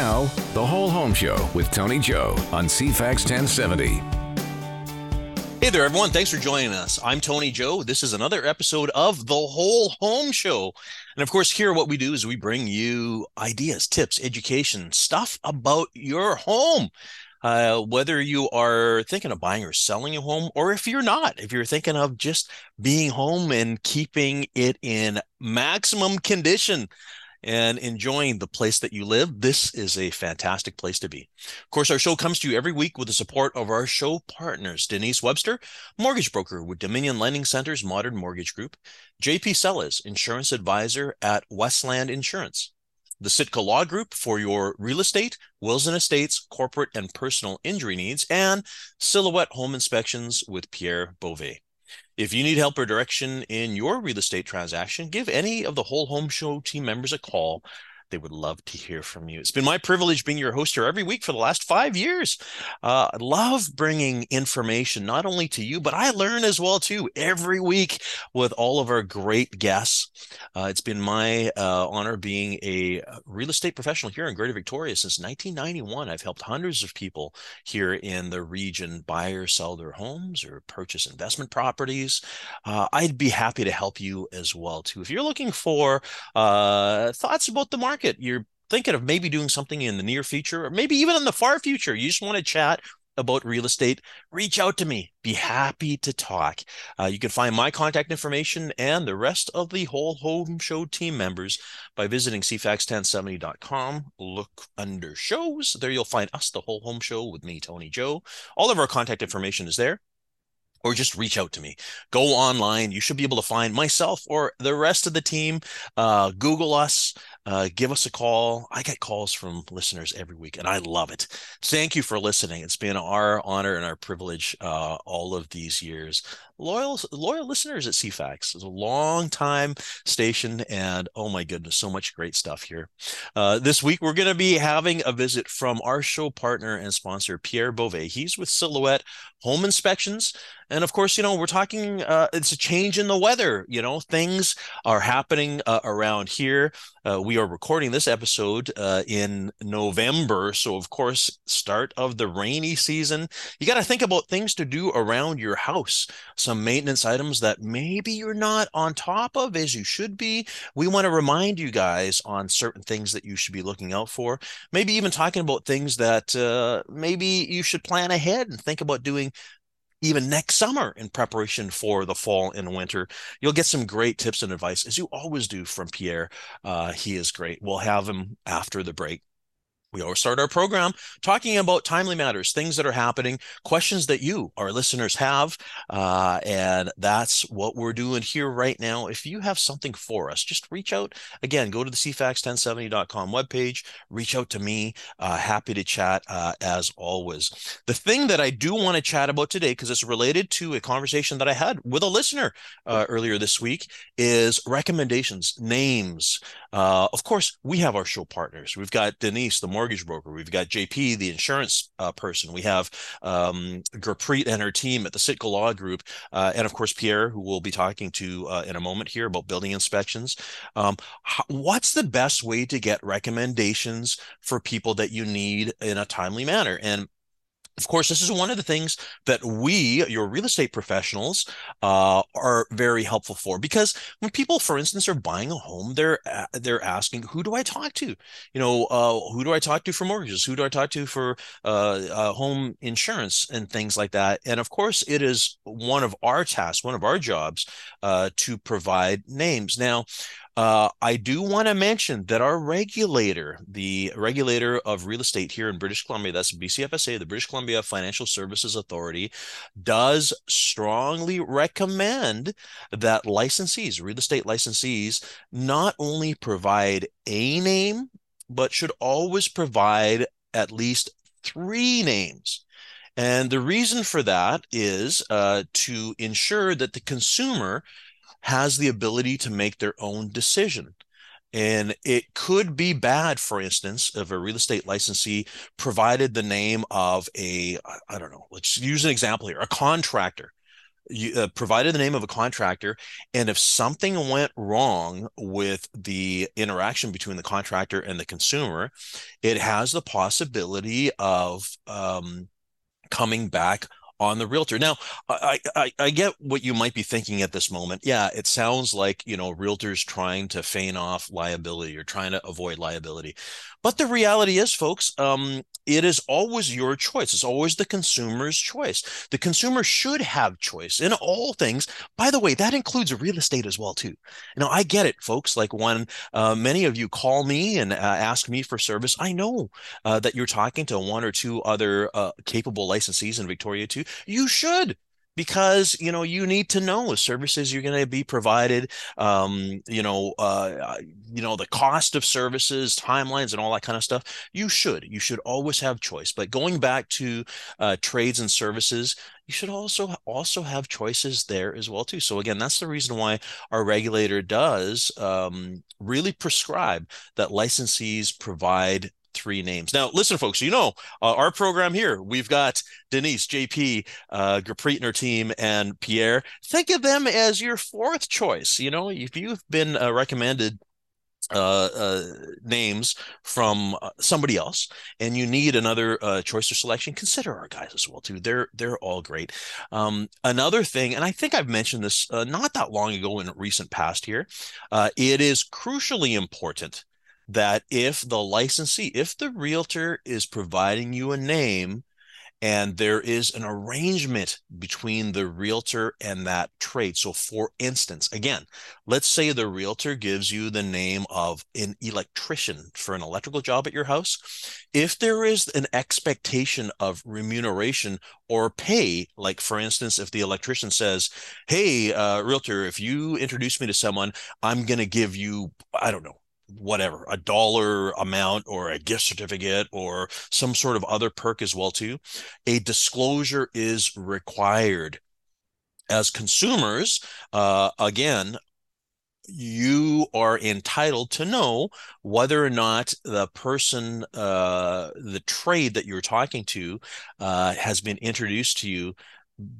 Now, the Whole Home Show with Tony Joe on CFAX 1070. Hey there, everyone. Thanks for joining us. I'm Tony Joe. This is another episode of The Whole Home Show. And of course, here, what we do is we bring you ideas, tips, education, stuff about your home. Uh, whether you are thinking of buying or selling a home, or if you're not, if you're thinking of just being home and keeping it in maximum condition and enjoying the place that you live, this is a fantastic place to be. Of course, our show comes to you every week with the support of our show partners Denise Webster, mortgage broker with Dominion Lending Center's Modern Mortgage Group, JP Sellers, insurance advisor at Westland Insurance. The Sitka Law Group for your real estate, wills and estates, corporate and personal injury needs, and Silhouette Home Inspections with Pierre Beauvais. If you need help or direction in your real estate transaction, give any of the Whole Home Show team members a call they would love to hear from you. It's been my privilege being your host here every week for the last five years. Uh, I love bringing information not only to you, but I learn as well too every week with all of our great guests. Uh, it's been my uh, honor being a real estate professional here in Greater Victoria since 1991. I've helped hundreds of people here in the region buy or sell their homes or purchase investment properties. Uh, I'd be happy to help you as well too. If you're looking for uh, thoughts about the market market, you're thinking of maybe doing something in the near future or maybe even in the far future, you just want to chat about real estate, reach out to me. Be happy to talk. Uh, you can find my contact information and the rest of the whole home show team members by visiting cfax1070.com. Look under shows. There you'll find us, the whole home show with me, Tony Joe. All of our contact information is there or just reach out to me. Go online. You should be able to find myself or the rest of the team. Uh, Google us, uh, give us a call. I get calls from listeners every week, and I love it. Thank you for listening. It's been our honor and our privilege uh, all of these years. Loyal, loyal listeners at CFAX. It's a long time station, and oh my goodness, so much great stuff here. Uh, this week, we're going to be having a visit from our show partner and sponsor, Pierre Beauvais. He's with Silhouette Home Inspections. And of course, you know, we're talking, uh, it's a change in the weather. You know, things are happening uh, around here. Uh, we are recording this episode uh, in November. So, of course, start of the rainy season. You got to think about things to do around your house, some maintenance items that maybe you're not on top of as you should be. We want to remind you guys on certain things that you should be looking out for. Maybe even talking about things that uh, maybe you should plan ahead and think about doing even next summer in preparation for the fall and winter. You'll get some great tips and advice, as you always do from Pierre. Uh, he is great. We'll have him after the break. We always start our program talking about timely matters, things that are happening, questions that you, our listeners, have. Uh, and that's what we're doing here right now. If you have something for us, just reach out. Again, go to the cfax1070.com webpage, reach out to me. Uh, happy to chat uh, as always. The thing that I do want to chat about today, because it's related to a conversation that I had with a listener uh, earlier this week, is recommendations, names. Uh, of course, we have our show partners. We've got Denise, the mortgage broker. We've got JP, the insurance uh, person. We have um, Gurpreet and her team at the Sitka Law Group, uh, and of course Pierre, who we'll be talking to uh, in a moment here about building inspections. Um, what's the best way to get recommendations for people that you need in a timely manner? And of course, this is one of the things that we, your real estate professionals, uh, are very helpful for. Because when people, for instance, are buying a home, they're they're asking, "Who do I talk to? You know, uh, who do I talk to for mortgages? Who do I talk to for uh, uh, home insurance and things like that?" And of course, it is one of our tasks, one of our jobs, uh, to provide names. Now, uh, I do want to mention that our regulator, the regulator of real estate here in British Columbia, that's BCFSA, the British Columbia Financial Services Authority, does strongly recommend that licensees, real estate licensees, not only provide a name, but should always provide at least three names. And the reason for that is uh, to ensure that the consumer has the ability to make their own decision. And it could be bad, for instance, if a real estate licensee provided the name of a, I don't know, let's use an example here, a contractor you uh, provided the name of a contractor and if something went wrong with the interaction between the contractor and the consumer it has the possibility of um, coming back on the realtor. Now, I, I, I get what you might be thinking at this moment. Yeah, it sounds like you know realtors trying to feign off liability or trying to avoid liability, but the reality is, folks, um, it is always your choice. It's always the consumer's choice. The consumer should have choice in all things. By the way, that includes real estate as well too. Now, I get it, folks. Like when uh, many of you call me and uh, ask me for service, I know uh, that you're talking to one or two other uh, capable licensees in Victoria too. You should because you know you need to know the services you're going to be provided um, you know uh, you know the cost of services timelines and all that kind of stuff. You should you should always have choice. But going back to uh, trades and services you should also also have choices there as well too. So again that's the reason why our regulator does um, really prescribe that licensees provide three names. Now, listen, folks, you know, uh, our program here, we've got Denise, JP, uh, Gurpreet and her team, and Pierre. Think of them as your fourth choice. You know, if you've been uh, recommended uh, uh, names from uh, somebody else, and you need another uh, choice or selection, consider our guys as well too. They're they're all great. Um, another thing, and I think I've mentioned this uh, not that long ago in recent past here, uh, it is crucially important that if the licensee, if the realtor is providing you a name and there is an arrangement between the realtor and that trade. So, for instance, again, let's say the realtor gives you the name of an electrician for an electrical job at your house. If there is an expectation of remuneration or pay, like for instance, if the electrician says, Hey, uh, realtor, if you introduce me to someone, I'm going to give you, I don't know, whatever a dollar amount or a gift certificate or some sort of other perk as well too a disclosure is required. As consumers uh, again you are entitled to know whether or not the person, uh, the trade that you're talking to, uh, has been introduced to you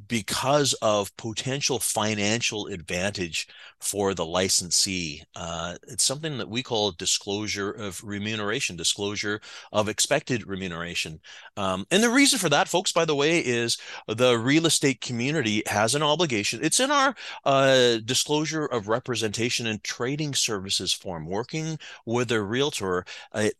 because of potential financial advantage for the licensee. Uh, it's something that we call disclosure of remuneration, disclosure of expected remuneration. Um, and the reason for that, folks, by the way, is the real estate community has an obligation. It's in our uh, disclosure of representation and trading services form, working with a realtor. It,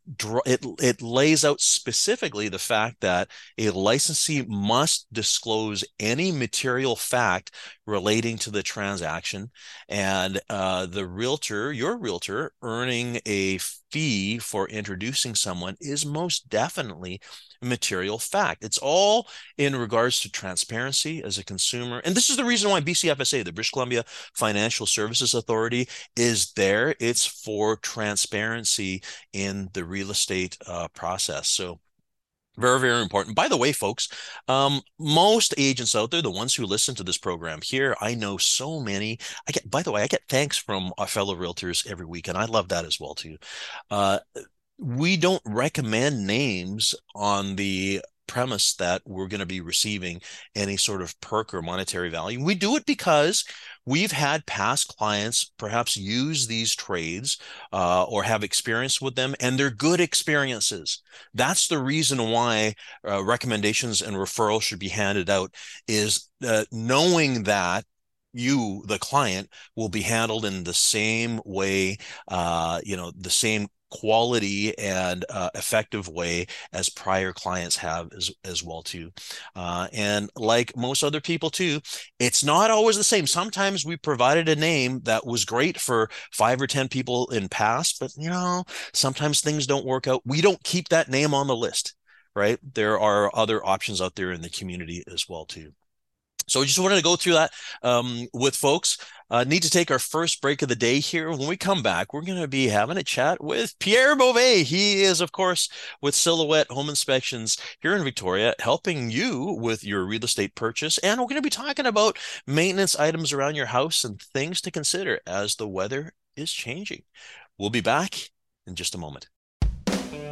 it, it lays out specifically the fact that a licensee must disclose any material fact relating to the transaction and uh, the realtor your realtor earning a fee for introducing someone is most definitely material fact. It's all in regards to transparency as a consumer and this is the reason why bcfsa the british columbia financial services authority is there. It's for transparency in the real estate uh, process. So very, very important. By the way, folks, um, most agents out there, the ones who listen to this program here, I know so many. I get, by the way, I get thanks from our fellow realtors every week, and I love that as well too. Uh, we don't recommend names on the premise that we're going to be receiving any sort of perk or monetary value. We do it because we've had past clients perhaps use these trades uh, or have experience with them, and they're good experiences. That's the reason why uh, recommendations and referrals should be handed out. Is uh, knowing that you the client will be handled in the same way uh, you know the same quality and uh, effective way as prior clients have as, as well too. Uh, and like most other people too it's not always the same. Sometimes we provided a name that was great for five or ten people in past but you know sometimes things don't work out. We don't keep that name on the list right? There are other options out there in the community as well too so I just wanted to go through that um, with folks. Uh, need to take our first break of the day here. When we come back, we're going to be having a chat with Pierre Beauvais. He is, of course, with Silhouette Home Inspections here in Victoria, helping you with your real estate purchase. And we're going to be talking about maintenance items around your house and things to consider as the weather is changing. We'll be back in just a moment.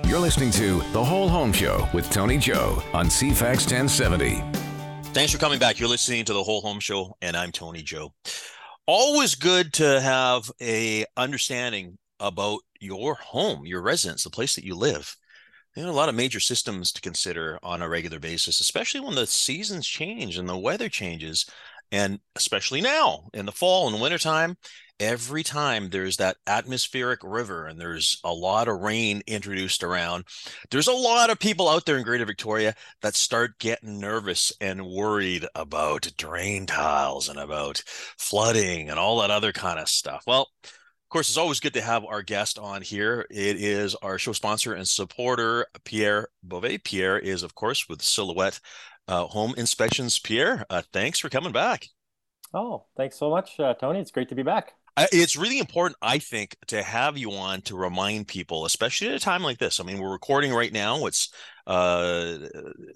You're listening to The Whole Home Show with Tony Joe on CFAX 1070. Thanks for coming back. You're listening to the Whole Home Show, and I'm Tony Joe. Always good to have a understanding about your home, your residence, the place that you live. A lot of major systems to consider on a regular basis, especially when the seasons change and the weather changes. And especially now in the fall and wintertime, every time there's that atmospheric river and there's a lot of rain introduced around, there's a lot of people out there in Greater Victoria that start getting nervous and worried about drain tiles and about flooding and all that other kind of stuff. Well, of course, it's always good to have our guest on here. It is our show sponsor and supporter, Pierre Beauvais. Pierre is, of course, with Silhouette uh, Home Inspections. Pierre, uh, thanks for coming back. Oh, thanks so much, uh, Tony. It's great to be back it's really important, I think, to have you on to remind people, especially at a time like this. I mean, we're recording right now. It's uh,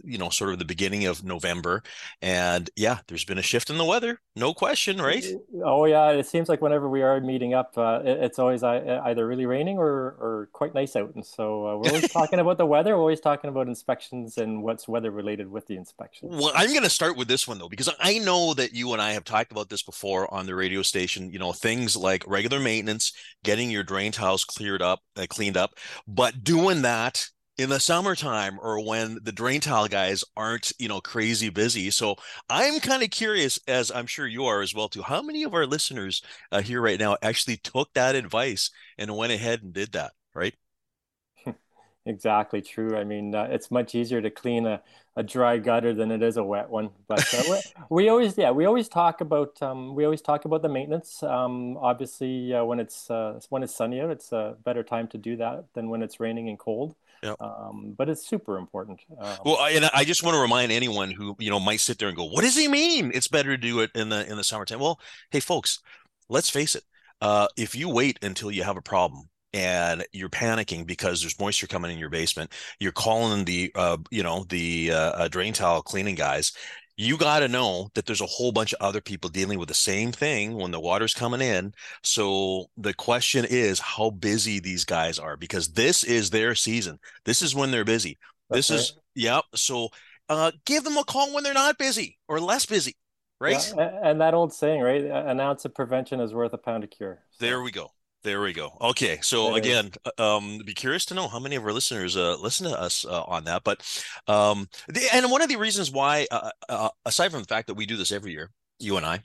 you know, sort of the beginning of November. And yeah, there's been a shift in the weather, no question, right? Oh yeah, it seems like whenever we are meeting up, uh, it's always either really raining or or quite nice out. And so uh, we're always talking about the weather. We're always talking about inspections and what's weather related with the inspections. Well, I'm going to start with this one though, because I know that you and I have talked about this before on the radio station. You know, things like regular maintenance, getting your drain tiles cleared up, uh, cleaned up, but doing that in the summertime or when the drain tile guys aren't you know crazy busy. So i'm kind of curious as i'm sure you are as well too how many of our listeners uh, here right now actually took that advice and went ahead and did that right? Exactly true i mean uh, it's much easier to clean a, a dry gutter than it is a wet one but uh, we, always yeah we always talk about um, we always talk about the maintenance um, obviously uh, when it's uh, when it's sunny out it's a better time to do that than when it's raining and cold Yep. Um, but it's super important. Um, well, I, and I just want to remind anyone who you know might sit there and go, "What does he mean? It's better to do it in the in the summertime." Well, hey, folks, let's face it. Uh, if you wait until you have a problem and you're panicking because there's moisture coming in your basement, you're calling the uh, you know the uh, uh drain tile cleaning guys, you got to know that there's a whole bunch of other people dealing with the same thing when the water's coming in. So the question is how busy these guys are because this is their season. This is when they're busy. That's this right. is yep. So uh, give them a call when they're not busy or less busy, right? Yeah, and that old saying, right? An ounce of prevention is worth a pound of cure. So. There we go. There we go. Okay, so again, uh, um, be curious to know how many of our listeners uh, listen to us uh, on that. But um, the, and one of the reasons why, uh, uh, aside from the fact that we do this every year, you and I,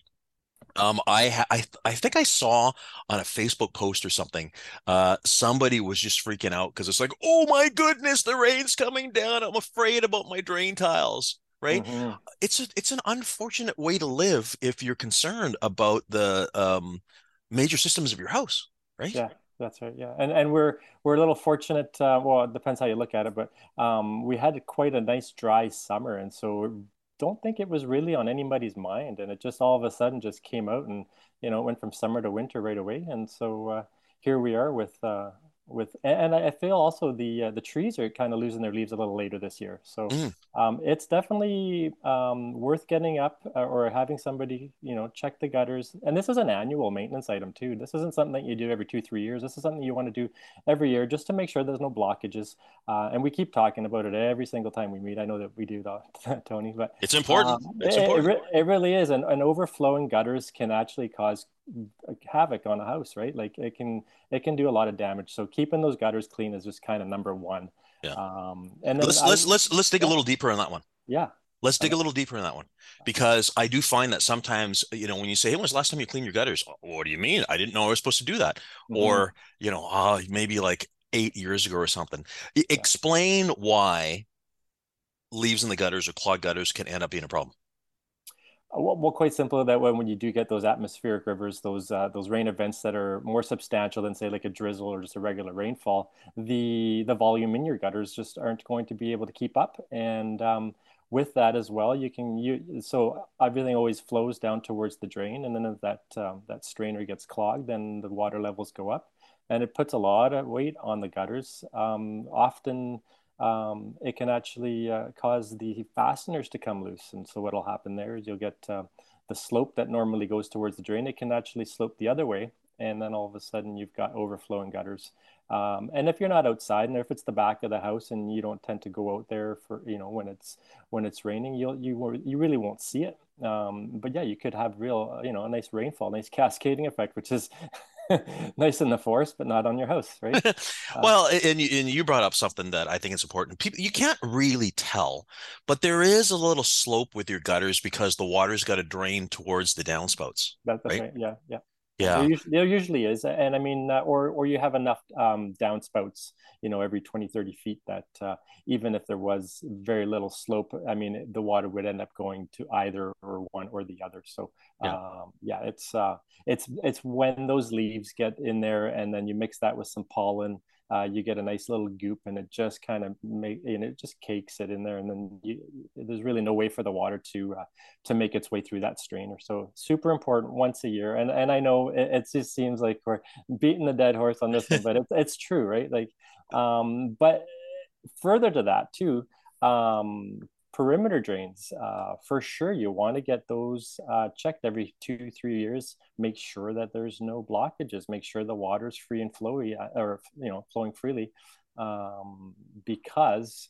um, I, ha- I I think I saw on a Facebook post or something, uh, somebody was just freaking out because it's like, oh my goodness, the rain's coming down. I'm afraid about my drain tiles. Right? Mm-hmm. It's a, it's an unfortunate way to live if you're concerned about the um, major systems of your house right? Yeah, that's right. Yeah, and and we're we're a little fortunate. Uh, well, it depends how you look at it, but um, we had quite a nice dry summer, and so don't think it was really on anybody's mind, and it just all of a sudden just came out, and you know, it went from summer to winter right away, and so uh, here we are with uh, with and I feel also the uh, the trees are kind of losing their leaves a little later this year. So mm. um, it's definitely um, worth getting up uh, or having somebody you know check the gutters. And this is an annual maintenance item too. This isn't something that you do every two three years. This is something you want to do every year just to make sure there's no blockages. Uh, and we keep talking about it every single time we meet. I know that we do that, Tony, but it's important. Um, it's it, important. It, it, really is. And, and overflowing gutters can actually cause havoc on a house, right? Like it can it can do a lot of damage. So keeping those gutters clean is just kind of number one. Yeah. Um, and let's I, let's let's let's dig yeah. a little deeper on that one. Yeah. Let's dig a little deeper in that one because I do find that sometimes, you know, when you say, Hey, when was the last time you cleaned your gutters? What do you mean? I didn't know I was supposed to do that. Mm-hmm. Or, you know, uh, maybe like eight years ago or something. Yeah. Explain why leaves in the gutters or clogged gutters can end up being a problem. Uh, well, quite simply that when, when you do get those atmospheric rivers, those uh, those rain events that are more substantial than say like a drizzle or just a regular rainfall, the the volume in your gutters just aren't going to be able to keep up. And um, with that as well, you can you so everything always flows down towards the drain, and then if that um, that strainer gets clogged, then the water levels go up, and it puts a lot of weight on the gutters. Um, often um, it can actually uh, cause the fasteners to come loose. And so what'll happen there is you'll get uh, the slope that normally goes towards the drain. It can actually slope the other way. And then all of a sudden you've got overflowing gutters. Um, and if you're not outside, and if it's the back of the house, and you don't tend to go out there for you know when it's when it's raining, you'll you you really won't see it. Um, but yeah, you could have real you know a nice rainfall, nice cascading effect, which is nice in the forest, but not on your house, right? Uh, well, and you, and you brought up something that I think is important. People, you can't really tell, but there is a little slope with your gutters because the water's got to drain towards the downspouts. That, that's right? right. Yeah, yeah. Yeah, there usually, there usually is, and I mean, uh, or or you have enough um, downspouts, you know, every 20, 30 feet that uh, even if there was very little slope, I mean, the water would end up going to either or one or the other. So yeah, um, yeah it's uh, it's it's when those leaves get in there, and then you mix that with some pollen uh, you get a nice little goop and it just kind of make and it just cakes it in there and then you, there's really no way for the water to uh, to make its way through that strainer. So super important once a year. And and i know it, it just seems like we're beating the dead horse on this one but it's, it's true right? Like um but further to that too um perimeter drains, uh, for sure, you want to get those uh, checked every two, three years. Make sure that there's no blockages. Make sure the water's free and flowy, uh, or you know, flowing freely, um, because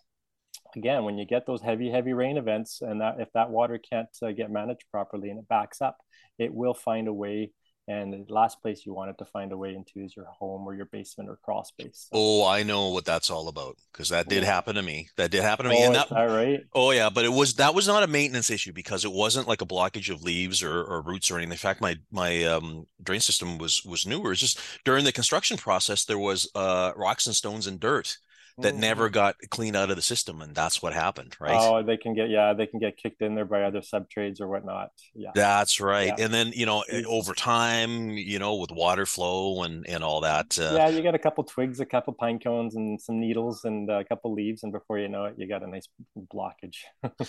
again, when you get those heavy, heavy rain events, and that if that water can't uh, get managed properly and it backs up, it will find a way and the last place you wanted to find a way into is your home or your basement or crawl space. So. Oh, I know what that's all about because that did happen to me. That did happen to me. Oh, and that, that right? Oh yeah, but it was that was not a maintenance issue because it wasn't like a blockage of leaves or, or roots or anything. In fact, my my um, drain system was was newer. It's just during the construction process there was uh, rocks and stones and dirt that mm-hmm. never got cleaned out of the system and that's what happened right? Oh they can get yeah they can get kicked in there by other sub trades or whatnot. Yeah. That's right. Yeah. and then you know over time you know with water flow and and all that uh, yeah you get a couple twigs a couple pine cones and some needles and a couple leaves and before you know it you got a nice blockage.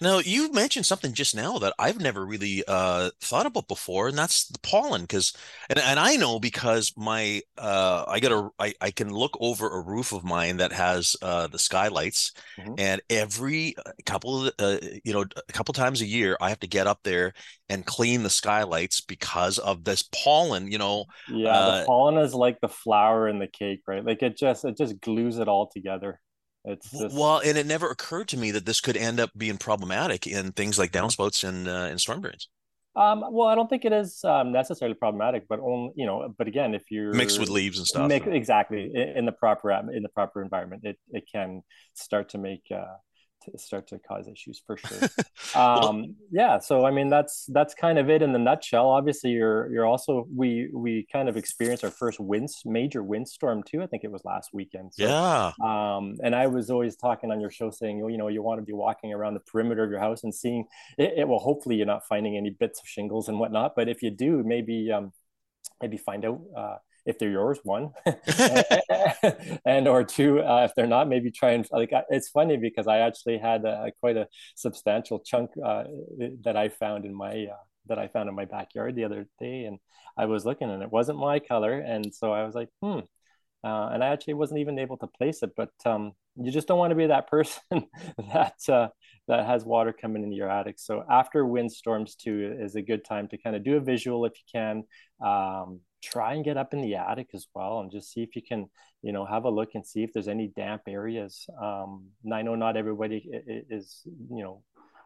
Now you mentioned something just now that i've never really uh, thought about before and that's the pollen because and, and i know because my uh, i got a I, I can look over a roof of mine that that has uh, the skylights, mm-hmm. and every uh, couple of uh, you know a couple times a year, I have to get up there and clean the skylights because of this pollen. You know, yeah, the uh, pollen is like the flour in the cake, right? Like it just it just glues it all together. It's just... well, and it never occurred to me that this could end up being problematic in things like downspouts and uh, and storm drains. Um, well, I don't think it is um, necessarily problematic, but only you know. But again, if you're mixed with leaves and stuff, make, exactly in the proper in the proper environment, it it can start to make uh, to start to cause issues for sure. um, yeah, so I mean that's that's kind of it in the nutshell. Obviously, you're you're also we we kind of experienced our first wind major windstorm too. I think it was last weekend. So, yeah. Um, and I was always talking on your show saying, you know, you want to be walking around the perimeter of your house and seeing it. it well, hopefully you're not finding any bits of shingles and whatnot. But if you do, maybe um, maybe find out. Uh, if they're yours one and or two uh, if they're not maybe try and like it's funny because i actually had a, quite a substantial chunk uh, that i found in my uh, that i found in my backyard the other day and i was looking and it wasn't my color and so i was like hmm uh, and i actually wasn't even able to place it but um, you just don't want to be that person that uh, that has water coming into your attic. So after windstorms too is a good time to kind of do a visual if you can. Um, try and get up in the attic as well and just see if you can you know have a look and see if there's any damp areas um, and i know not everybody is you know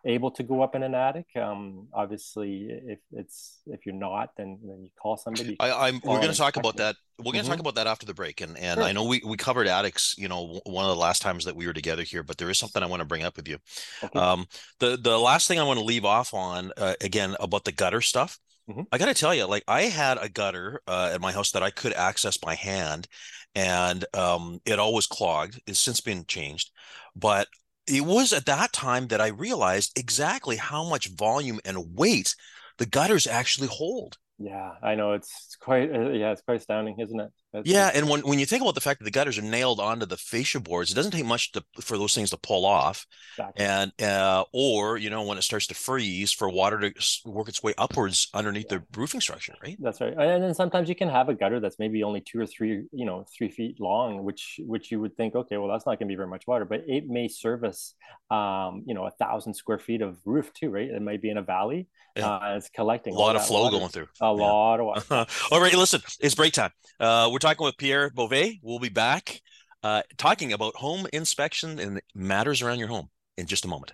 able to go up in an attic um, obviously if it's if you're not then then you call somebody I, am we're going to talk about that we're going to mm-hmm. talk about that after the break and and sure. i know we we covered attics you know one of the last times that we were together here but there is something i want to bring up with you okay. um the the last thing i want to leave off on uh, again about the gutter stuff Mm-hmm. I got to tell you, like I had a gutter uh, at my house that I could access by hand, and um, it always clogged. It's since been changed, but it was at that time that I realized exactly how much volume and weight the gutters actually hold. Yeah, I know it's quite uh, yeah, it's quite astounding, isn't it? That's, yeah, and when, when you think about the fact that the gutters are nailed onto the fascia boards, it doesn't take much to, for those things to pull off, exactly. and uh, or you know when it starts to freeze, for water to work its way upwards underneath yeah. the roofing structure, right? That's right. And then sometimes you can have a gutter that's maybe only two or three, you know, three feet long, which which you would think, okay, well that's not going to be very much water, but it may service, um, you know, a thousand square feet of roof too, right? It might be in a valley. Yeah. Uh, it's collecting a lot of flow water. going through. A yeah. lot of water. All right, listen, it's break time. Uh, we're talking with Pierre Beauvais. We'll be back uh, talking about home inspection and matters around your home in just a moment.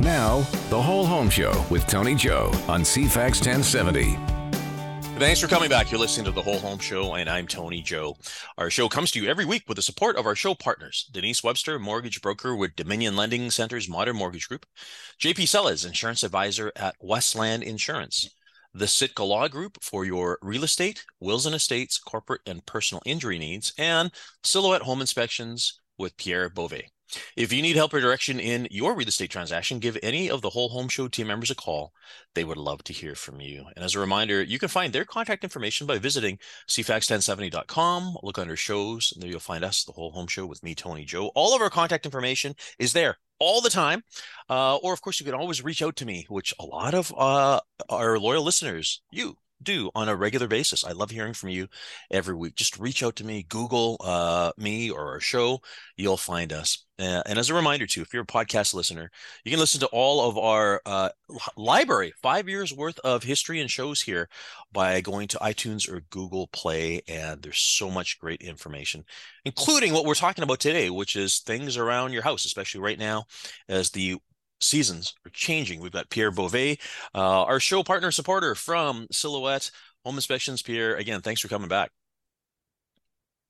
Now, the Whole Home Show with Tony Joe on CFAX 1070. Thanks for coming back. You're listening to the Whole Home Show, and I'm Tony Joe. Our show comes to you every week with the support of our show partners Denise Webster, mortgage broker with Dominion Lending Centers Modern Mortgage Group, JP Sellers, insurance advisor at Westland Insurance, the Sitka Law Group for your real estate, wills and estates, corporate and personal injury needs, and Silhouette Home Inspections with Pierre Beauvais. If you need help or direction in your real estate transaction, give any of the Whole Home Show team members a call. They would love to hear from you. And as a reminder, you can find their contact information by visiting cfax1070.com. Look under shows, and there you'll find us, the Whole Home Show with me, Tony Joe. All of our contact information is there all the time. Uh, or, of course, you can always reach out to me, which a lot of uh, our loyal listeners, you, do on a regular basis. I love hearing from you every week. Just reach out to me, Google uh, me or our show. You'll find us. Uh, and as a reminder, too, if you're a podcast listener, you can listen to all of our uh, library, five years worth of history and shows here by going to iTunes or Google Play. And there's so much great information, including what we're talking about today, which is things around your house, especially right now as the seasons are changing. We've got Pierre Beauvais, uh, our show partner supporter from Silhouette Home Inspections. Pierre, again, thanks for coming back.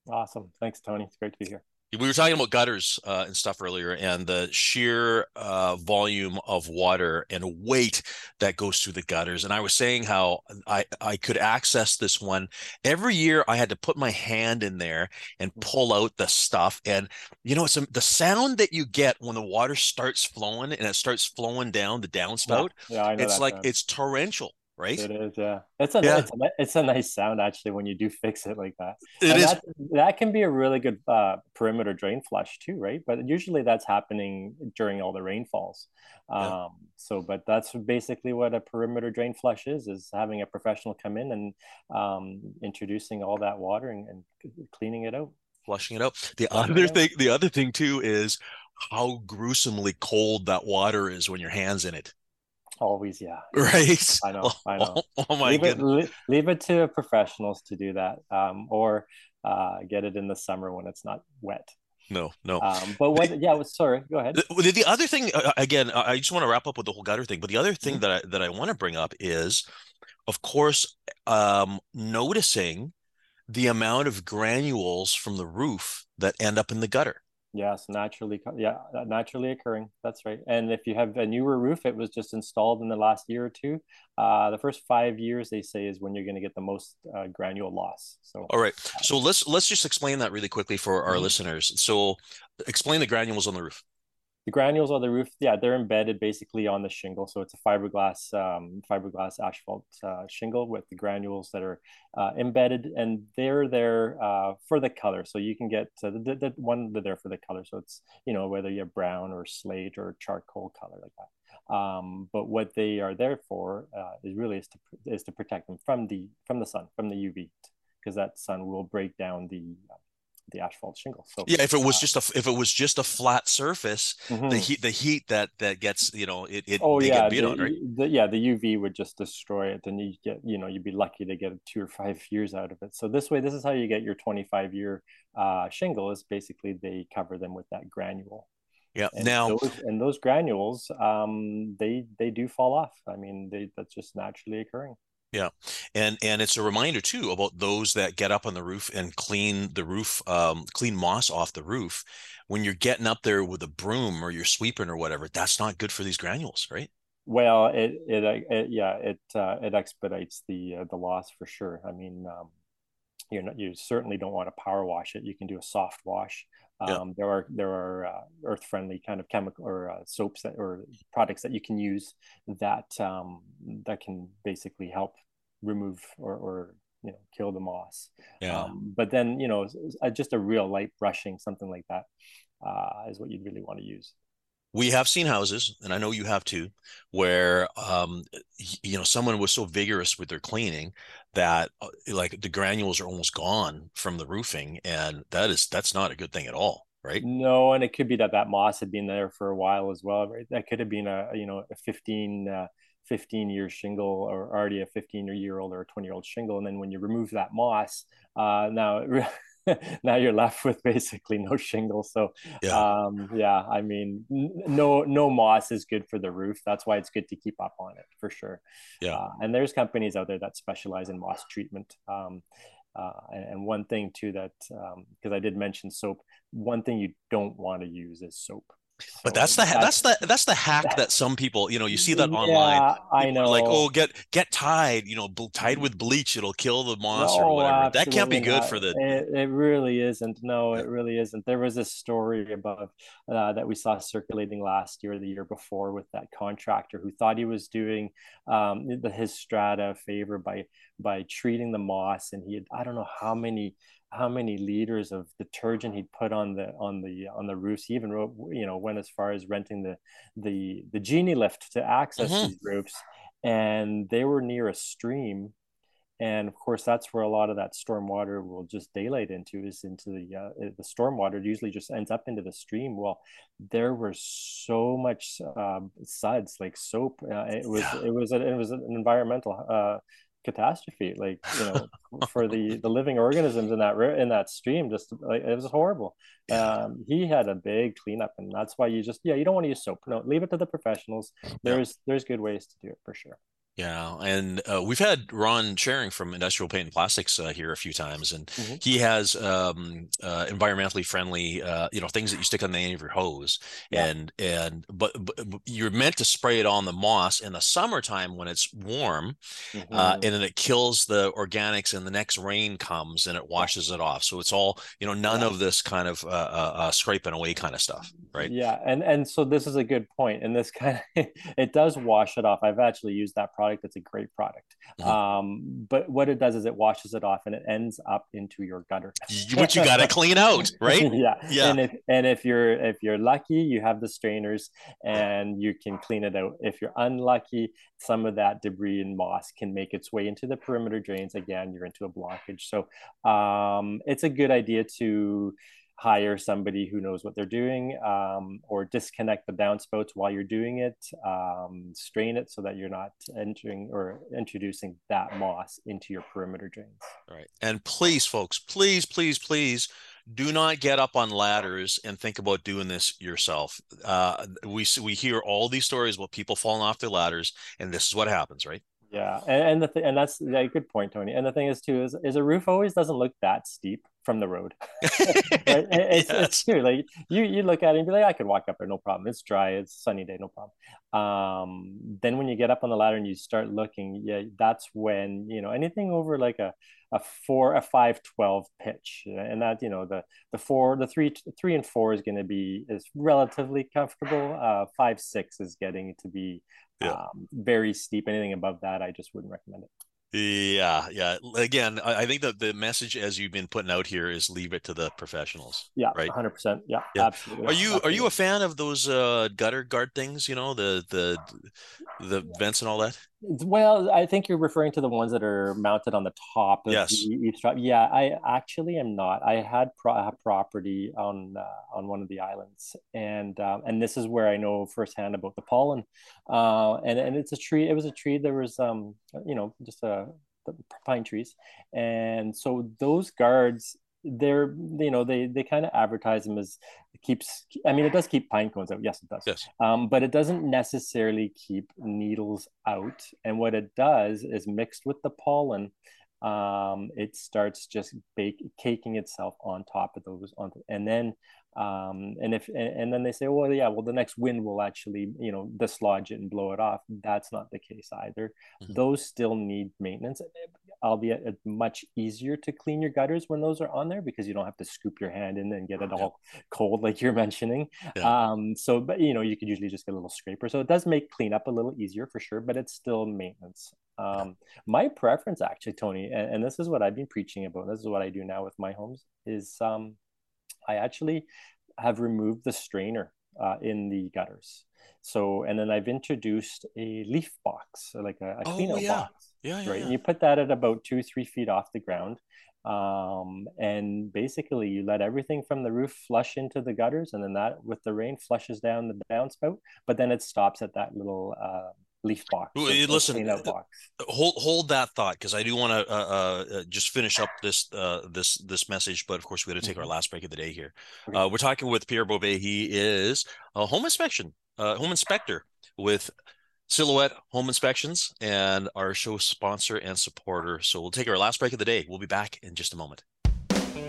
Awesome. Thanks, Tony. It's great to be here we were talking about gutters uh, and stuff earlier and the sheer uh, volume of water and weight that goes through the gutters and i was saying how i i could access this one every year i had to put my hand in there and mm. pull out the stuff and you know it's a, the sound that you get when the water starts flowing and it starts flowing down the downspout yeah, yeah it's like sound. it's torrential right? It is, yeah. It's a yeah. It's, a it's a nice sound actually when you do fix it like that. It is. That, that can be a really good uh, perimeter drain flush too, right? But usually that's happening during all the rainfalls. Um, yeah. So, but that's basically what a perimeter drain flush is: is having a professional come in and um, introducing all that water and, and cleaning it out, flushing it out. The flushing other thing, the other thing too, is how gruesomely cold that water is when your hands in it always yeah. Right? I know i know. oh, oh my leave goodness. it, leave it to professionals to do that um, or uh, get it in the summer when it's not wet. No no. Um, but what yeah sorry go ahead. The, the other thing uh, again i just want to wrap up with the whole gutter thing but the other thing mm-hmm. that i that i want to bring up is of course um, noticing the amount of granules from the roof that end up in the gutter Yes, naturally, yeah, naturally occurring. That's right. And if you have a newer roof, it was just installed in the last year or two. Uh, the first five years, they say, is when you're going to get the most uh, granule loss. So, all right. So let's let's just explain that really quickly for our mm-hmm. listeners. So, explain the granules on the roof the granules on the roof, yeah, they're embedded basically on the shingle. So it's a fiberglass um, fiberglass asphalt uh, shingle with the granules that are uh, embedded, and they're there uh, for the color. So you can get the, the, one they're there for the color. So it's you know whether you have brown or slate or charcoal color like that. Um, but what they are there for uh, is really is to is to protect them from the from the sun from the UV because that sun will break down the the asphalt shingle. So yeah, if it was uh, just a if it was just a flat surface, mm-hmm. the heat the heat that that gets you know it, it oh yeah the, on, right? the, yeah the UV would just destroy it, and you get you know you'd be lucky to get two or five years out of it. So this way, this is how you get your twenty five year uh, shingle. Is basically they cover them with that granule. Yeah. And now, those, and those granules, um, they they do fall off. I mean, they that's just naturally occurring. Yeah, and and it's a reminder too about those that get up on the roof and clean the roof, um, clean moss off the roof. When you're getting up there with a broom or you're sweeping or whatever, that's not good for these granules, right? Well, it it, it yeah it uh, it expedites the uh, the loss for sure. I mean, um, you you certainly don't want to power wash it. You can do a soft wash. Um, yeah. There are there are uh, earth friendly kind of chemical or uh, soaps that or products that you can use that um, that can basically help remove or, or you know kill the moss. Yeah. Um, but then you know just a real light brushing something like that uh, is what you'd really want to use we have seen houses and i know you have too where um you know someone was so vigorous with their cleaning that uh, like the granules are almost gone from the roofing and that is that's not a good thing at all right? No and it could be that that moss had been there for a while as well right? That could have been a you know a 15 uh, 15 year shingle or already a 15 year old or a 20 year old shingle and then when you remove that moss uh, now now you're left with basically no shingles. so yeah. um yeah i mean no no moss is good for the roof. That's why it's good to keep up on it for sure. Yeah. Uh, and there's companies out there that specialize in moss treatment. Um uh, and, one thing too that because um, I did mention soap, one thing you don't want to use is soap but that's the that's, that's, the that's the hack that some people you know you see that online. yeah. I know, like oh get get Tide, you know, Tide with bleach, it'll kill the monster no, or whatever. That can't be good not. for the. It, it, really isn't. No, it really isn't. There was a story about uh, that we saw circulating last year, the year before, with that contractor who thought he was doing um, the, his strata a favor by by treating the moss, and he had I don't know how many how many liters of detergent he'd put on the on the on the roofs. He even wrote, you know, went as far as renting the the the genie lift to access mm-hmm. these roofs, and they were near a stream, and of course that's where a lot of that storm water will just daylight into is into the uh, the storm water. It usually just ends up into the stream. Well, there were so much uh, suds like soap. Uh, it was it was a, it was an environmental uh, catastrophe like you know for the the living organisms in that in that stream just like it was horrible. Um he had a big cleanup and that's why you just yeah you don't want to use soap. No leave it to the professionals. There's there's good ways to do it for sure yeah, and uh, we've had Ron Sharing from Industrial Paint and Plastics uh, here a few times, and mm-hmm. he has um, uh, environmentally friendly, uh, you know, things that you stick on the end of your hose, yeah. and and but, but, you're meant to spray it on the moss in the summertime when it's warm, uh, mm-hmm. and then it kills the organics, and the next rain comes and it washes it off. So it's all you know, none yeah. of this kind of uh, scraping away kind of stuff, right? Yeah, and and so this is a good point, and this kind of it does wash it off. I've actually used that product. Product, it's a great product. Mm-hmm. Um, but what it does is it washes it off and it ends up into your gutter. Which you got to clean out, right? yeah. Yeah. And if, and if you're if you're lucky, you have the strainers and you can clean it out. If you're unlucky, some of that debris and moss can make its way into the perimeter drains. Again, you're into a blockage. So um, it's a good idea to hire somebody who knows what they're doing um, or disconnect the downspouts while you're doing it um, strain it so that you're not entering or introducing that moss into your perimeter drains right and please folks please please please do not get up on ladders and think about doing this yourself. Uh, we we hear all these stories about people falling off their ladders, and this is what happens, right? Yeah, and, and the th- and that's a good point, Tony. And the thing is too is is a roof always doesn't look that steep from the road. right? it's, yes. it's true. Like you, you look at it and be like, I could walk up there, no problem. It's dry, it's sunny day, no problem. Um, then when you get up on the ladder and you start looking, yeah, that's when you know anything over like a a four, a five, 12 pitch, and that you know the the four, the three, three and four is going to be is relatively comfortable. Uh, five, six is getting to be yeah. um, very steep. Anything above that, I just wouldn't recommend it. Yeah, yeah. Again, I think that the message as you've been putting out here is leave it to the professionals. Yeah, right. Hundred percent. Yeah, yeah, absolutely. Are you absolutely. are you a fan of those uh, gutter guard things? You know, the the the vents and all that. Well, I think you're referring to the ones that are mounted on the top of yes. the eavestrough. Yeah, I actually am not. I had pro- property on uh, on one of the islands, and um, and this is where I know firsthand about the pollen. Uh, and and it's a tree. It was a tree. There was um, you know, just a pine trees, and so those guards they're you know they they kind of advertise them as keeps i mean it does keep pine cones out. Yes it does. Yes. Um, but it doesn't necessarily keep needles out. And what it does is mixed with the pollen um, it starts just bake caking itself on top of those on and then um, and if and, and, then they say well yeah well the next wind will actually you know dislodge it and blow it off that's not the case either mm-hmm. those still need maintenance albeit it's much easier to clean your gutters when those are on there because you don't have to scoop your hand in and get it all yeah. cold like you're mentioning yeah. um so but you know you could usually just get a little scraper so it does make cleanup a little easier for sure but it's still maintenance um my preference actually tony and, and this is what i've been preaching about this is what i do now with my homes is um I actually have removed the strainer uh, in the gutters. So, and then I've introduced a leaf box, like a, a oh, yeah. box. Yeah, yeah, right. Yeah. And you put that at about two, three feet off the ground. Um, and basically, you let everything from the roof flush into the gutters, and then that, with the rain, flushes down the downspout. But then it stops at that little uh, leaf box. Well, or- or listen, clean uh, box. hold hold that thought because I do want to uh, uh, uh, just finish up this uh, this this message. But of course, we got to take our Mhm. last break of the day here. Okay. Uh, we're talking with Pierre Beauvais. He is a home inspection, uh, home inspector with Silhouette Home Inspections and our show sponsor and supporter. So we'll take our last break of the day. We'll be back in just a moment.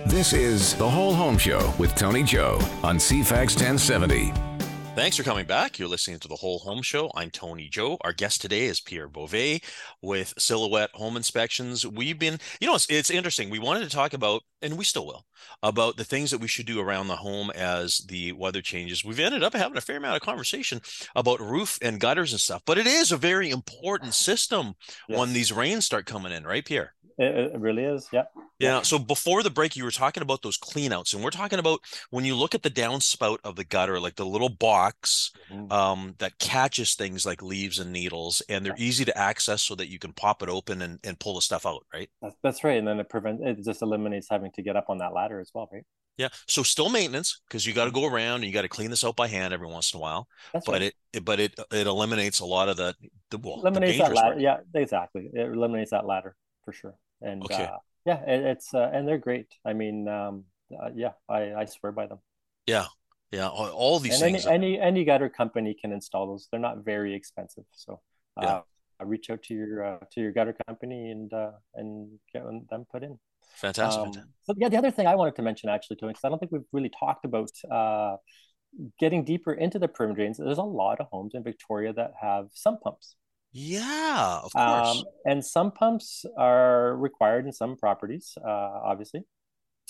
This is The Whole Home Show with Tony Joe on CFAX 1070. Thanks for coming back. You're listening to the Whole Home Show. I'm Tony Joe. Our guest today is Pierre Beauvais with Silhouette Home Inspections. We've been, you know, it's, it's interesting. We wanted to talk about, and we still will, about the things that we should do around the home as the weather changes. We've ended up having a fair amount of conversation about roof and gutters and stuff, but it is a very important system when these rains start coming in, right, Pierre? It, it really is. Yeah. Yeah. So before the break, you were talking about those cleanouts, and we're talking about when you look at the downspout of the gutter, like the little box Mhm. um, that catches things like leaves and needles, and they're easy to access so that you can pop it open and, and pull the stuff out, right? That's, that's right. And then it prevents, it just eliminates having to get up on that ladder as well, right? Yeah. So still maintenance because you got to Mm-hmm. go around and you got to clean this out by hand every once in a while, That's but right. it, it but it it eliminates a lot of the the well, the eliminates that ladder. part. Yeah, exactly. It eliminates that ladder for sure. And Okay. uh, yeah, it, it's uh, and they're great. I mean, um, uh, yeah, I, I swear by them. Yeah. Yeah. All, all these and things. any, any any gutter company can install those. They're not very expensive. So uh, Yeah. reach out to your uh, to your gutter company and uh, and get them put in. fantastic. Um, but yeah, the other thing I wanted to mention actually, Tony, because I don't think we've really talked about uh, getting deeper into the perimeter drains. There's a lot of homes in Victoria that have sump pumps. Yeah. Of course. Um, and sump pumps are required in some properties, uh, obviously.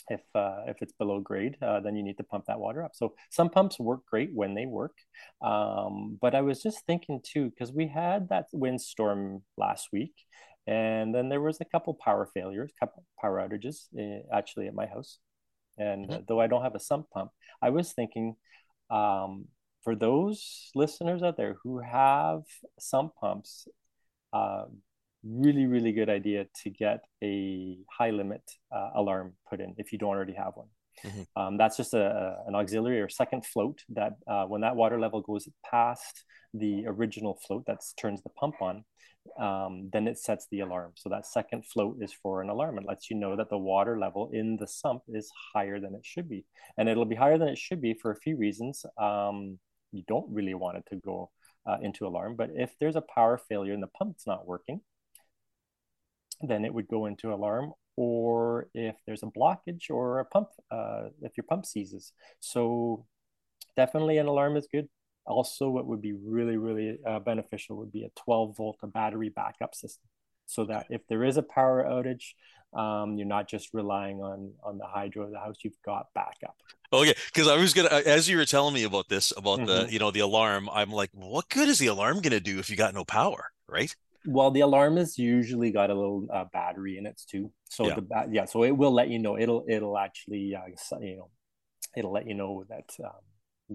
If uh, if it's below grade, uh, then you need to pump that water up. So sump pumps work great when they work. Um, but I was just thinking too, because we had that windstorm last week, and then there was a couple power failures, couple power outages, uh, actually at my house. And uh, though I don't have a sump pump, I was thinking um, for those listeners out there who have sump pumps, uh, really, really good idea to get a high limit uh, alarm put in if you don't already have one. Mhm. Um, that's just a, a- an auxiliary or second float that uh, when that water level goes past the original float that turns the pump on, um, then it sets the alarm. So that second float is for an alarm. It lets you know that the water level in the sump is higher than it should be. And it'll be higher than it should be for a few reasons. Um, you don't really want it to go uh, into alarm, but if there's a power failure and the pump's not working, then it would go into alarm or if there's a blockage or a pump uh, if your pump seizes. So definitely an alarm is good. Also what would be really really uh, beneficial would be a 12 volt battery backup system so that if there is a power outage um, you're not just relying on on the hydro of the house you've got backup Okay, because I was gonna, as you were telling me about this, about the, Mhm. you know, the alarm, I'm like, what good is the alarm gonna do if you got no power, right? well the alarm is usually got a little uh, battery in it too so Yeah. the ba- yeah so it will let you know it'll it'll actually uh, you know it'll let you know that um,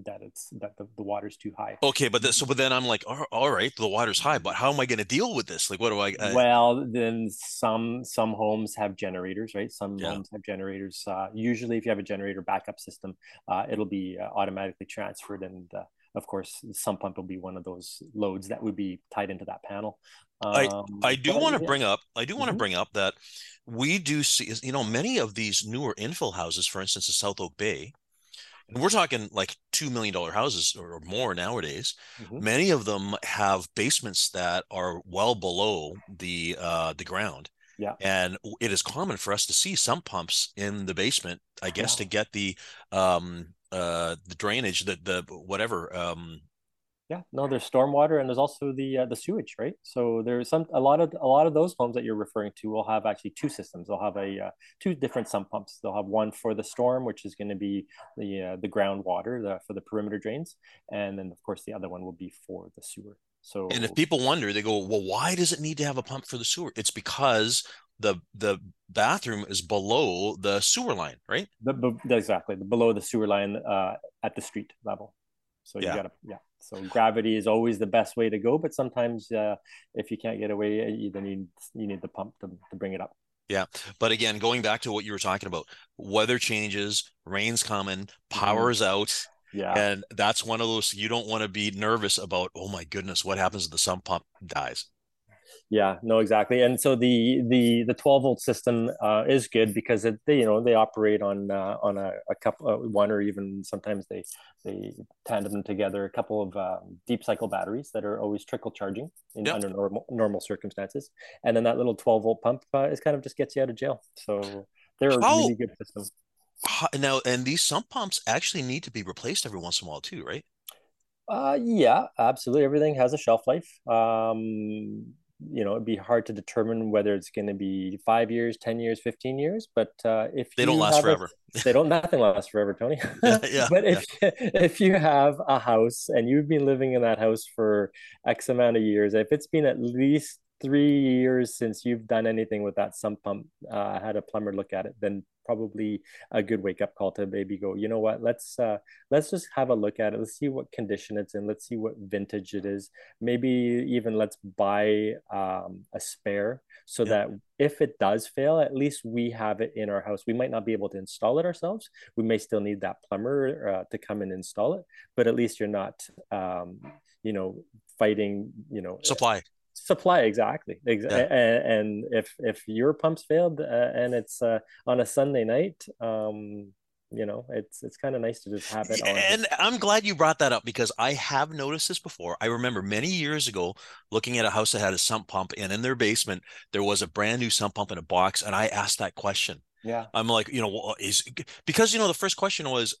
that it's that the, the water's too high Okay, but the, so, but then I'm like, all, all right, the water's high, but how am I gonna deal with this? Like, what do I? Uh, well then some some homes have generators right some Yeah. homes have generators uh, usually if you have a generator backup system uh, it'll be uh, automatically transferred and uh, of course the sump pump will be one of those loads that would be tied into that panel um, I do want to yeah. bring up, I do want to Mhm. bring up that we do see, you know, many of these newer infill houses, for instance, in South Oak Bay, and we're talking like two million dollar houses or more nowadays. Mhm. Many of them have basements that are well below the uh, the ground. Yeah. And it is common for us to see sump pumps in the basement, I guess, Yeah. to get the um uh the drainage, the the whatever um Yeah, no, there's stormwater and there's also the uh, the sewage, right? So there's some a lot of a lot of those homes that you're referring to will have actually two systems. They'll have a uh, two different sump pumps. They'll have one for the storm, which is going to be the uh, the groundwater the, for the perimeter drains, and then of course the other one will be for the sewer. So And if people wonder, they go, "Well, why does it need to have a pump for the sewer?" It's because the the bathroom is below the sewer line, right? the, exactly below the sewer line uh, at the street level. So you Yeah. gotta yeah. So gravity is always the best way to go, but sometimes uh, if you can't get away, you, then you you need the pump to, to bring it up. Yeah, but again, going back to what you were talking about, weather changes, rain's coming, power's out. Yeah. And that's one of those you don't want to be nervous about, oh my goodness, what happens if the sump pump dies? Yeah, no, exactly. And so the the the 12 volt system uh, is good because it, they you know they operate on uh, on a, a couple uh, one or even sometimes they they tandem them together a couple of um, deep cycle batteries that are always trickle charging in yep. under normal normal circumstances, and then that little 12 volt pump uh, is kind of just gets you out of jail. So they're a really good system. Now, and these sump pumps actually need to be replaced every once in a while too, right? Uh, yeah, absolutely. Everything has a shelf life. Um, you know, it'd be hard to determine whether it's going to be five years, 10 years, 15 years. But uh, if they don't last forever, a, they don't, nothing lasts forever, Tony. yeah, yeah, but if, yeah. if you have a house and you've been living in that house for X amount of years, if it's been at least three years since you've done anything with that sump pump, uh, had a plumber look at it, then probably a good wake up call to maybe go, you know what, let's uh, let's just have a look at it. Let's see what condition it's in. Let's see what vintage it is. Maybe even let's buy um, a spare so yeah. that if it does fail, at least we have it in our house. We might not be able to install it ourselves. We may still need that plumber uh, to come and install it, but at least you're not, um, you know, fighting, you know, supply supply exactly yeah. and, and, if if your pumps failed uh, and it's uh, on a sunday night um you know it's it's kind of nice to just have it on. and i'm glad you brought that up because i have noticed this before i remember many years ago looking at a house that had a sump pump and in their basement there was a brand new sump pump in a box and i asked that question yeah i'm like you know is because you know the first question was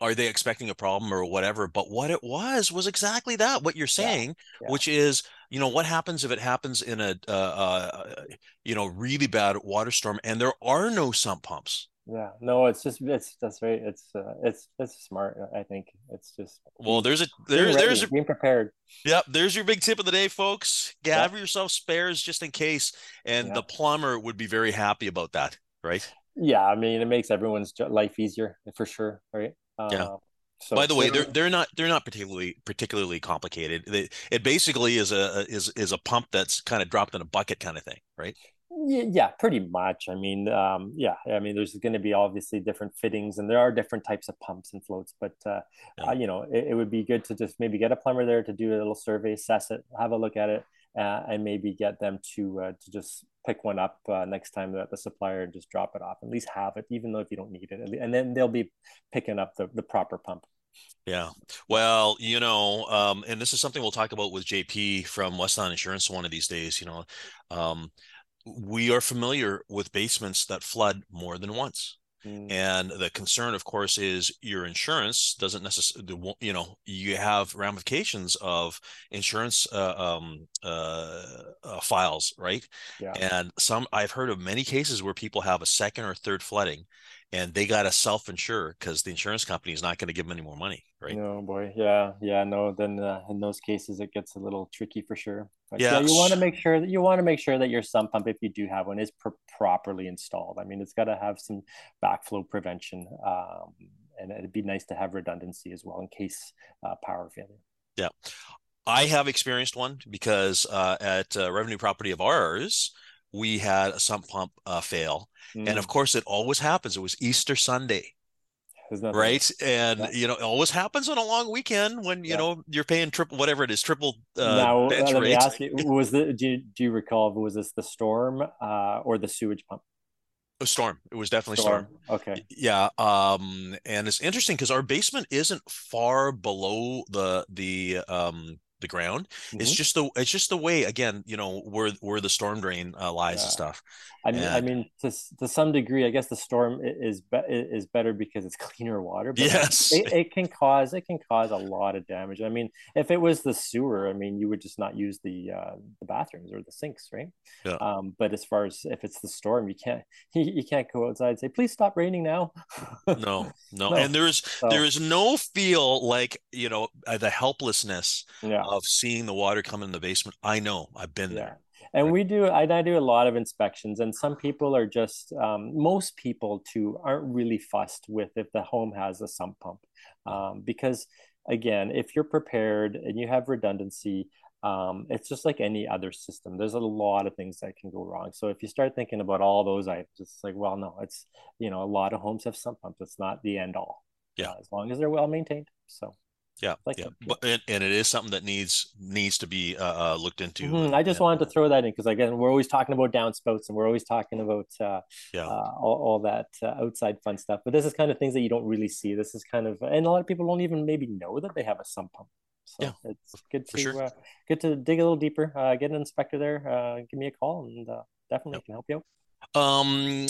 are they expecting a problem or whatever but what it was was exactly that what you're saying yeah. Yeah. which is you know what happens if it happens in a uh, uh, you know really bad water storm and there are no sump pumps? Yeah no it's just it's that's right it's uh, it's it's smart i think. It's just well there's a there's there's a, being prepared. Yep there's your big tip of the day folks. Gather yourself spares just in case and the plumber would be very happy about that right? Yeah i mean it makes everyone's life easier for sure right yeah. Uh, so By the way, they're they're not they're not particularly particularly complicated. They, it basically is a is is a pump that's kind of dropped in a bucket kind of thing, right? Yeah, pretty much. I mean, um, yeah, I mean, there's going to be obviously different fittings, and there are different types of pumps and floats. But uh, yeah. uh, you know, it, it, would be good to just maybe get a plumber there to do a little survey, assess it, have a look at it, and maybe get them to uh, to just pick one up uh, next time at the supplier and just drop it off. At least have it, even though if you don't need it, and then they'll be picking up the, the proper pump. Yeah. Well, you know, um, and this is something we'll talk about with JP from Westland Insurance one of these days. You know, um, we are familiar with basements that flood more than once. Mm. And the concern, of course, is your insurance doesn't necessarily, you know, you have ramifications of insurance uh, um, uh, uh, files, right? Yeah. And some, I've heard of many cases where people have a second or third flooding and they got to self-insure because the insurance company is not going to give them any more money right? No boy. Yeah yeah no then uh, in those cases it gets a little tricky for sure. But yeah, yeah you want to make sure that you want to make sure that your sump pump if you do have one is pr- properly installed. I mean it's got to have some backflow prevention um, and it'd be nice to have redundancy as well in case uh, power failure. Yeah. I have experienced one because uh, at uh, revenue property of ours we had a sump pump uh, fail, mm. and of mm. course it always happens. It was Easter Sunday, right? And yeah. you know, it always happens on a long weekend when you yeah. know you're paying triple whatever it is, triple. Uh, now let me ask you: Was the do you, do you recall was this the storm uh, or the sewage pump? A storm. It was definitely storm. storm. Okay. Yeah. Um, and it's interesting because our basement isn't far below the the um the ground. Mm-hmm. It's just the it's just the way again, you know, where where the storm drain uh, lies yeah. and stuff. I mean, and, I mean, to to some degree, I guess the storm is be- is better because it's cleaner water. But yes, it, it, can cause it can cause a lot of damage. I mean, if it was the sewer, I mean, you would just not use the uh, the bathrooms or the sinks, right? Yeah. Um, but as far as if it's the storm, you can't you, you can't go outside and say, "Please stop raining now." no, no, no, and there's so, there is no feel like you know uh, the helplessness yeah. Of seeing the water come in the basement. I know, I've been yeah. there and we do I, I, do a lot of inspections and some people are just um, most people too aren't really fussed with if the home has a sump pump. Um, because again if you're prepared and you have redundancy um, it's just like any other system. There's a lot of things that can go wrong. So if you start thinking about all those items it's like well no it's you know a lot of homes have sump pumps. It's not the end all. Yeah. Uh, as long as they're well maintained So yeah, like yeah, but and, and, it is something that needs needs to be uh, uh looked into. Mm-hmm. I just wanted to throw that in because again, we're always talking about downspouts and we're always talking about uh, yeah uh, all, all that uh, outside fun stuff. But this is kind of things that you don't really see. This is kind of, and a lot of people don't even maybe know that they have a sump pump. So yeah, it's good to sure. uh, good to dig a little deeper. Uh, get an inspector there. Uh, give me a call, and uh, definitely yep. can help you out. Um,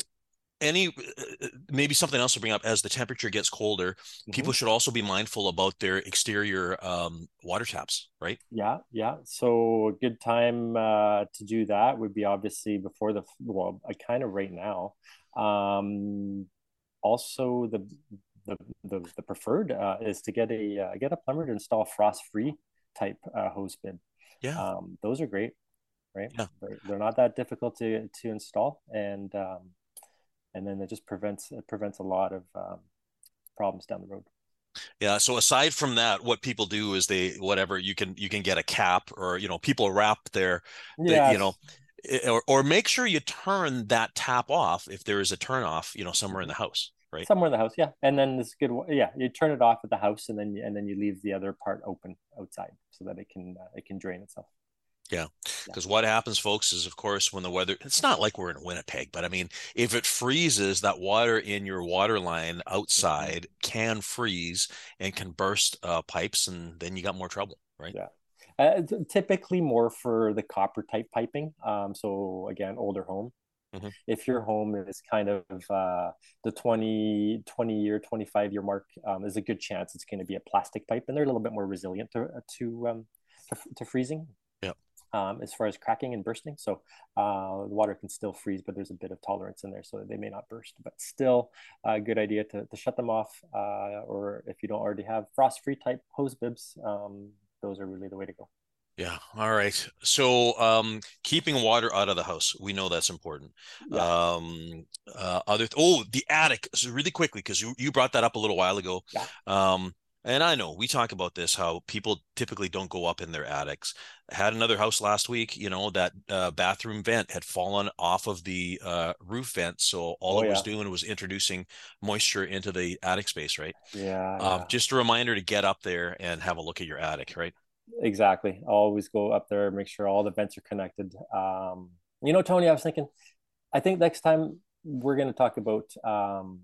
any uh, maybe something else to bring up as the temperature gets colder mm-hmm. people should also be mindful about their exterior um, water taps right? Yeah yeah. So a good time uh, to do that would be obviously before the well kind of right now. Um, also the the the, the preferred uh, is to get a uh, get a plumber to install frost free type uh, hose bib yeah. Um, those are great right? Yeah. they're, they're not that difficult to to install and um, and then it just prevents it prevents a lot of um, problems down the road. Yeah. So aside from that, what people do is they whatever you can you can get a cap or you know people wrap their yeah you know eh, or or make sure you turn that tap off if there is a turn off you know somewhere in the house right somewhere in the house yeah and then this good yeah you turn it off at the house and then and then you leave the other part open outside so that it can uh, it can drain itself yeah. Because what happens, folks, is of course when the weather, it's not like we're in Winnipeg, but I mean, if it freezes, that water in your water line mm-hmm. outside can freeze and can burst uh, pipes, and then you got more trouble, right? Yeah. Uh, typically more for the copper type piping. Um, so again, older home. Mm-hmm. If your home is kind of uh, the 20, 20 year, 25 year mark, um, there's a good chance it's going to be a plastic pipe, and they're a little bit more resilient to to um, to, to freezing um, as far as cracking and bursting. So uh, the water can still freeze, but there's a bit of tolerance in there, so they may not burst. But still, a good idea to, to shut them off, uh, or if you don't already have frost-free type hose bibs, um, those are really the way to go. Yeah. All right. So, um, keeping water out of the house, we know that's important. Yeah. Um, uh, other, th- oh, the attic. So really quickly, because you, you brought that up a little while ago. Yeah. Um, and I know we talk about this how people typically don't go up in their attics. I had another house last week, you know, that uh, bathroom vent had fallen off of the uh, roof vent. So all oh, it yeah. was doing was introducing moisture into the attic space, right? Yeah, um, yeah. Just a reminder to get up there and have a look at your attic, right? Exactly. Always go up there, make sure all the vents are connected. Um, you know, Tony, I was thinking, I think next time we're going to talk about um,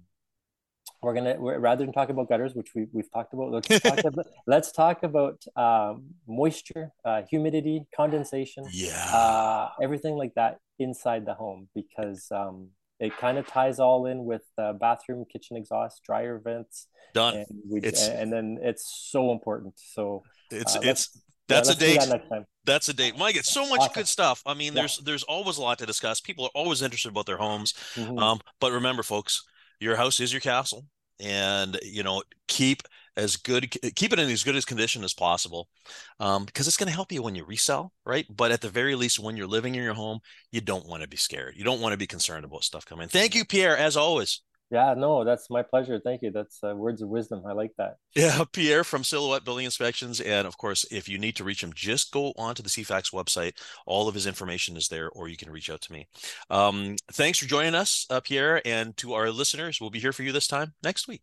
we're gonna we're, rather than talk about gutters, which we we've talked about. Let's talk about, let's talk about um, moisture, uh, humidity, condensation, yeah, uh, everything like that inside the home because um, it kind of ties all in with uh, bathroom, kitchen exhaust, dryer vents. Done. And, we, it's, and then it's so important. So it's uh, it's that's yeah, a date. That that's a date. Mike, it's so much awesome. good stuff. I mean, yeah. there's there's always a lot to discuss. People are always interested about their homes. Mm-hmm. Um, but remember, folks, your house is your castle and you know keep as good keep it in as good as condition as possible um, because it's going to help you when you resell right? But at the very least when you're living in your home you don't want to be scared. You don't want to be concerned about stuff coming. Thank you pierre as always yeah, no, that's my pleasure. Thank you. That's uh, words of wisdom. I like that. Yeah, Pierre from Silhouette Building Inspections. And of course, if you need to reach him, just go onto the CFAX website. All of his information is there, or you can reach out to me. Um, thanks for joining us, uh, Pierre. And to our listeners, we'll be here for you this time next week.